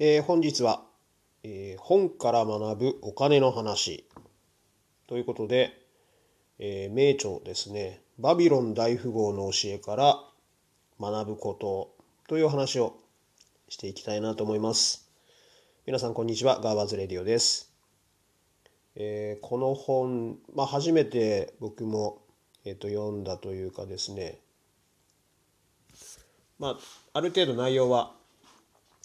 えー本日は、えー本から学ぶお金の話ということで、えー名著ですね「バビロン大富豪の教えから学ぶこと」という話をしていきたいなと思います。皆さんこんにちはガーバーズレディオです。えーこの本、まあ、初めて僕も、えーと読んだというかですねまあある程度内容は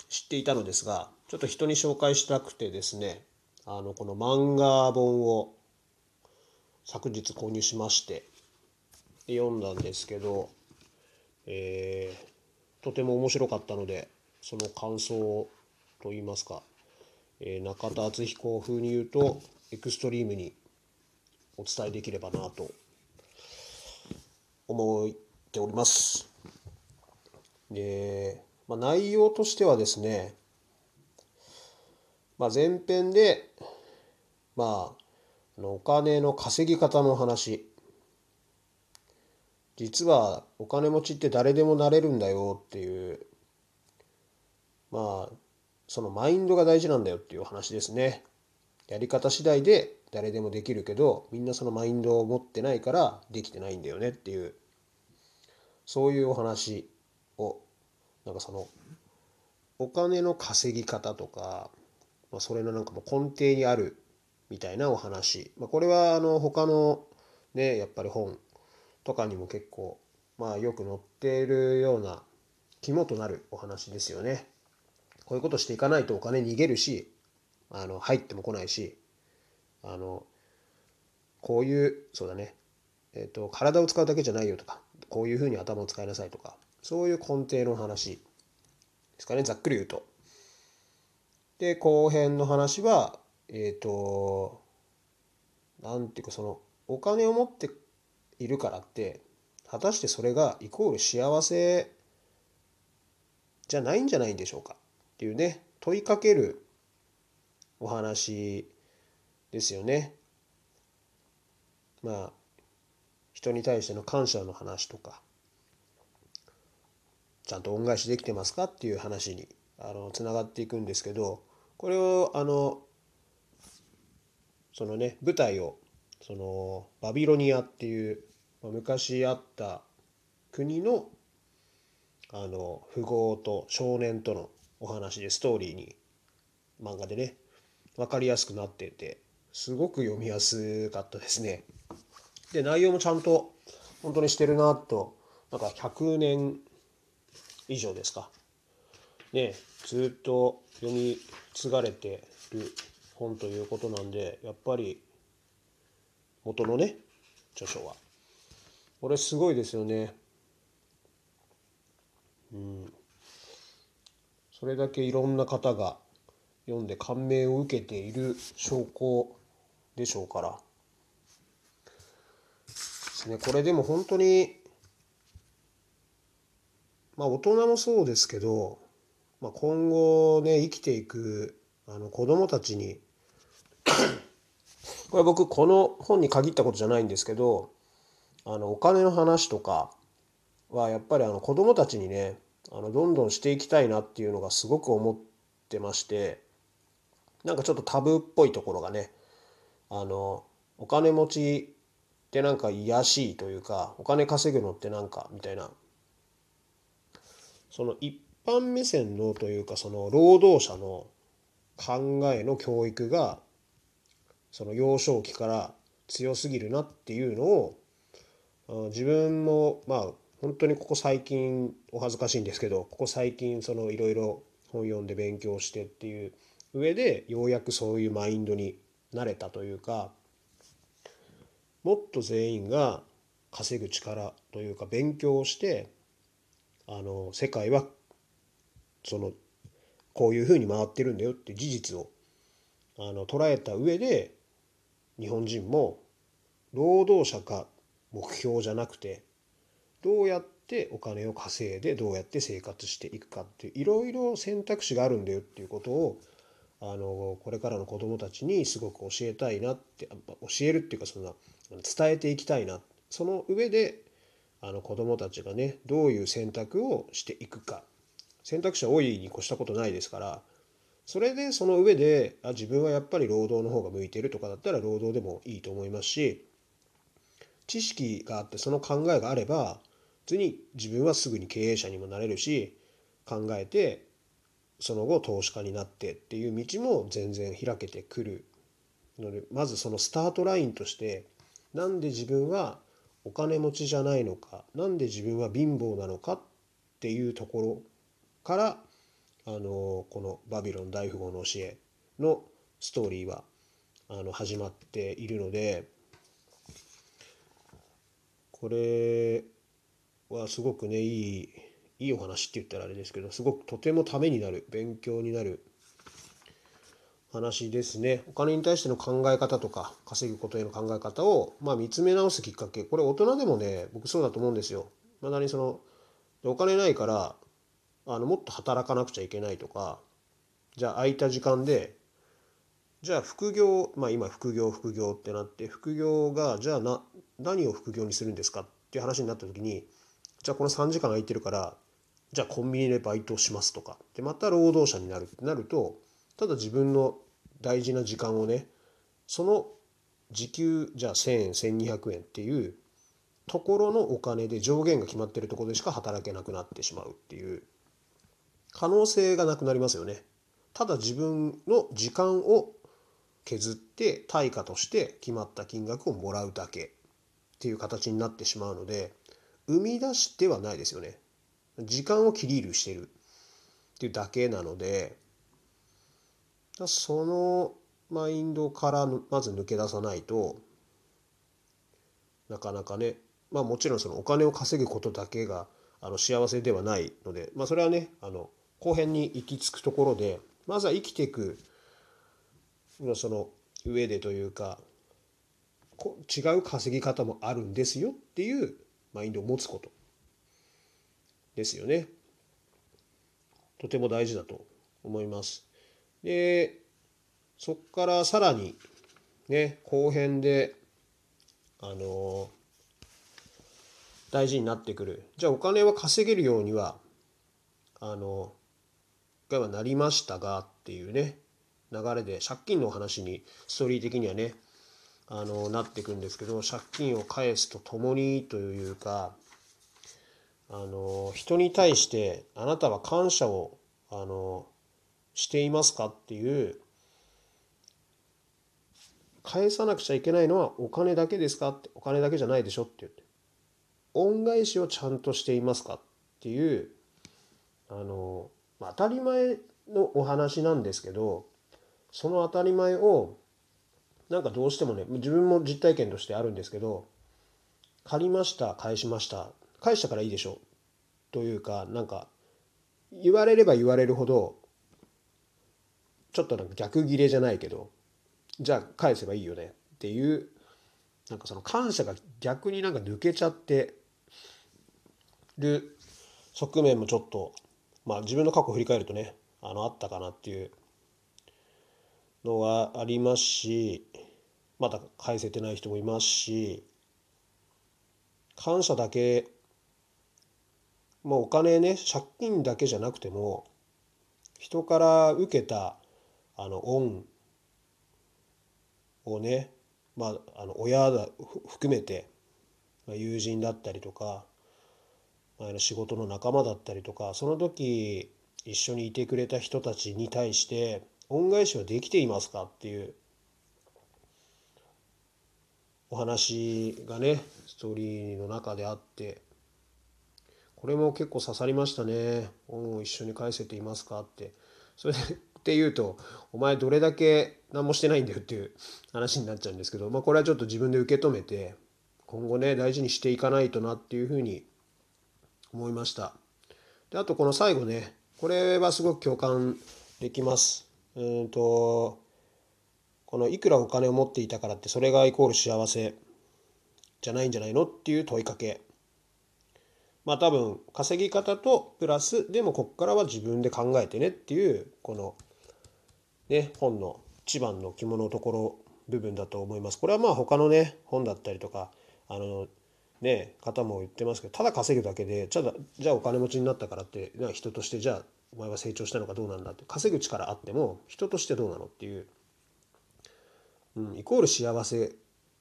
知っていたのですがちょっと人に紹介したくてですねあのこの漫画本を昨日購入しまして読んだんですけど、えーとても面白かったのでその感想といいますか、えー中田敦彦風に言うとエクストリームにお伝えできればなと思っております。で、まあ、内容としてはですね、まあ、前編で、まあ、お金の稼ぎ方の話。実はお金持ちって誰でもなれるんだよっていうまあそのマインドが大事なんだよっていう話ですね。やり方次第で誰でもできるけどみんなそのマインドを持ってないからできてないんだよねっていうそういうお話。かそのお金の稼ぎ方とか、まあ、それのなんかも根底にあるみたいなお話、まあ、これはあの他のねやっぱり本とかにも結構まあよく載っているような肝となるお話ですよね。こういうことしていかないとお金逃げるしあの入っても来ないしあのこういうそうだねえっ、と体を使うだけじゃないよとかこういうふうに頭を使いなさいとかそういう根底の話ですかねざっくり言うと。で後編の話はえっ、となんていうかそのお金を持っているからって果たしてそれがイコール幸せじゃないんじゃないんでしょうかっていうね問いかけるお話ですよね。まあ人に対しての感謝の話とかちゃんと恩返しできてますかっていう話にあのつながっていくんですけどこれをあのそのね舞台をそのバビロニアっていうまあ昔あった国のあの富豪と少年とのお話でストーリーに漫画でね分かりやすくなっていてすごく読みやすかったですね。で内容もちゃんと本当にしてるなとなんか100年以上ですか。ねずっと読み継がれてる本ということなんでやっぱり元のね著書は。これすごいですよね。うん。それだけいろんな方が読んで感銘を受けている証拠でしょうから。ですねこれでも本当にまあ大人もそうですけど、まあ、今後ね生きていくあの子供たちにこれ僕この本に限ったことじゃないんですけどあのお金の話とかはやっぱりあの子供たちにねあのどんどんしていきたいなっていうのがすごく思ってましてなんかちょっとタブーっぽいところがねあのお金持ちってなんか癒やしいというかお金稼ぐのってなんかみたいなその一般目線のというかその労働者の考えの教育がその幼少期から強すぎるなっていうのを自分もまあ本当にここ最近お恥ずかしいんですけどここ最近そのいろいろ本読んで勉強してっていう上でようやくそういうマインドになれたというかもっと全員が稼ぐ力というか勉強をしてあの世界はそのこういうふうに回ってるんだよって事実をあの捉えた上で日本人も労働者が目標じゃなくてどうやってお金を稼いでどうやって生活していくかっていういろいろ選択肢があるんだよっていうことをあのこれからの子どもたちにすごく教えたいなって教えるっていうかそんな伝えていきたいなその上であの子どもたちがねどういう選択をしていくか。選択肢は多いに越したことないですからそれでその上であ自分はやっぱり労働の方が向いてるとかだったら労働でもいいと思いますし知識があってその考えがあれば普通に自分はすぐに経営者にもなれるし考えてその後投資家になってっていう道も全然開けてくるのでまずそのスタートラインとしてなんで自分はお金持ちじゃないのかなんで自分は貧乏なのかっていうところからあのこの「バビロン大富豪の教え」のストーリーはあの始まっているのでこれはすごくねいいいいお話って言ったらあれですけどすごくとてもためになる勉強になる話ですね。お金に対しての考え方とか稼ぐことへの考え方を、まあ、見つめ直すきっかけ。これ大人でもね僕そうだと思うんですよ。まだにそのお金ないからあのもっと働かなくちゃいけないとかじゃあ空いた時間でじゃあ副業まあ今副業副業ってなって副業がじゃあな何を副業にするんですか？っていう話になった時にじゃあこの3時間空いてるからじゃあコンビニでバイトしますとか。でまた労働者になるってなるとただ自分の大事な時間をねその時給じゃあ1,000円1,200円っていうところのお金で上限が決まってるところでしか働けなくなってしまうっていう可能性がなくなりますよね。ただ自分の時間を削って対価として決まった金額をもらうだけっていう形になってしまうので生み出してはないですよね。時間を切り入るしてるっていうだけなのでそのマインドからまず抜け出さないとなかなかねまあもちろんそのお金を稼ぐことだけがあの幸せではないのでまあそれはねあの後編に行き着くところでまずは生きていくその上でというか違う稼ぎ方もあるんですよっていうマインドを持つことですよね。とても大事だと思います。でそこからさらにね後編であの大事になってくる。じゃあお金は稼げるようにはあの回はなりましたがっていうね流れで借金の話にストーリー的にはねあのなっていくんですけど借金を返すとともにというかあの人に対してあなたは感謝をあのしていますかっていう返さなくちゃいけないのはお金だけですか？ってお金だけじゃないでしょって言って。恩返しをちゃんとしていますかっていうあの当たり前のお話なんですけどその当たり前をなんかどうしてもね自分も実体験としてあるんですけど借りました返しました返したからいいでしょというかなんか言われれば言われるほどちょっとなんか逆ギレじゃないけどじゃあ返せばいいよね。っていうなんかその感謝が逆になんか抜けちゃってる側面もちょっとまあ自分の過去を振り返るとねあのあったかなっていうのがありますしまだ返せてない人もいますし感謝だけまあお金ね借金だけじゃなくても人から受けたあの恩をねまああの親だ含めてま友人だったりとか前の仕事の仲間だったりとかその時一緒にいてくれた人たちに対して恩返しはできていますかっていうお話がねストーリーの中であってこれも結構刺さりましたね。恩を一緒に返せていますかって。それでって言うとお前どれだけ何もしてないんだよっていう話になっちゃうんですけどまあこれはちょっと自分で受け止めて今後ね大事にしていかないとなっていうふうに思いました。であとこの最後ねこれはすごく共感できます。うんとこのいくらお金を持っていたからってそれがイコール幸せじゃないんじゃないのっていう問いかけ。まあ多分稼ぎ方とプラスでもこっからは自分で考えてねっていうこのね本の一番の肝のところ部分だと思います。これはまあ他のね本だったりとかあのね方も言ってますけどただ稼ぐだけでじゃあじゃお金持ちになったからってな人としてじゃあお前は成長したのかどうなんだって稼ぐ力あっても人としてどうなのっていう、うん、イコール幸せ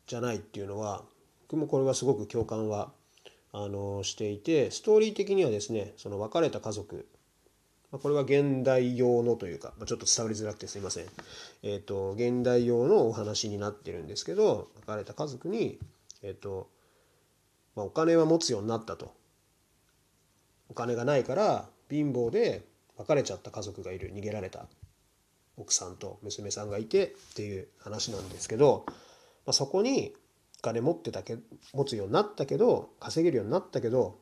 じゃないっていうのは僕もこれはすごく共感はあのしていてストーリー的にはですねその別れた家族これは現代用のというかちょっと伝わりづらくてすいません、えーと、現代用のお話になってるんですけど別れた家族に、えーとまあ、お金は持つようになったと。お金がないから貧乏で別れちゃった家族がいる。逃げられた奥さんと娘さんがいてっていう話なんですけど、まあ、そこにお金持ってたけ持つようになったけど稼げるようになったけど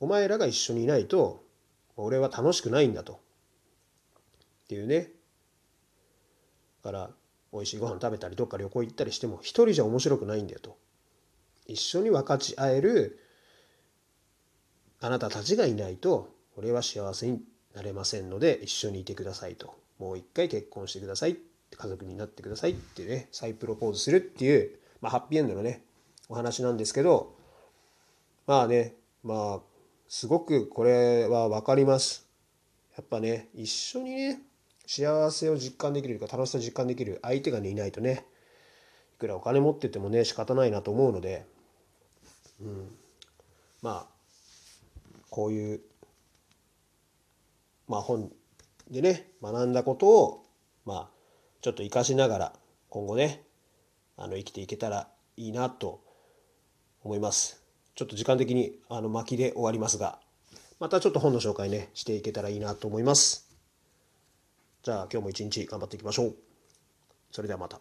お前らが一緒にいないと俺は楽しくないんだと。っていうね。だから美味しいご飯食べたりどっか旅行行ったりしても一人じゃ面白くないんだよと。一緒に分かち合えるあなたたちがいないと俺は幸せになれませんので一緒にいてくださいと。もう一回結婚してください。家族になってください。ってね再プロポーズするっていう、まあ、ハッピーエンドのねお話なんですけど。まあねまあすごくこれは分かりますやっぱね一緒にね幸せを実感できるというか楽しさを実感できる相手がねいないとねいくらお金持っててもね仕方ないなと思うので、うん、まあこういうまあ本でね学んだことをまあちょっと活かしながら今後ねあの生きていけたらいいなと思います。ちょっと時間的にあの巻きで終わりますがまたちょっと本の紹介ねしていけたらいいなと思います。じゃあ今日も一日頑張っていきましょう。それではまた。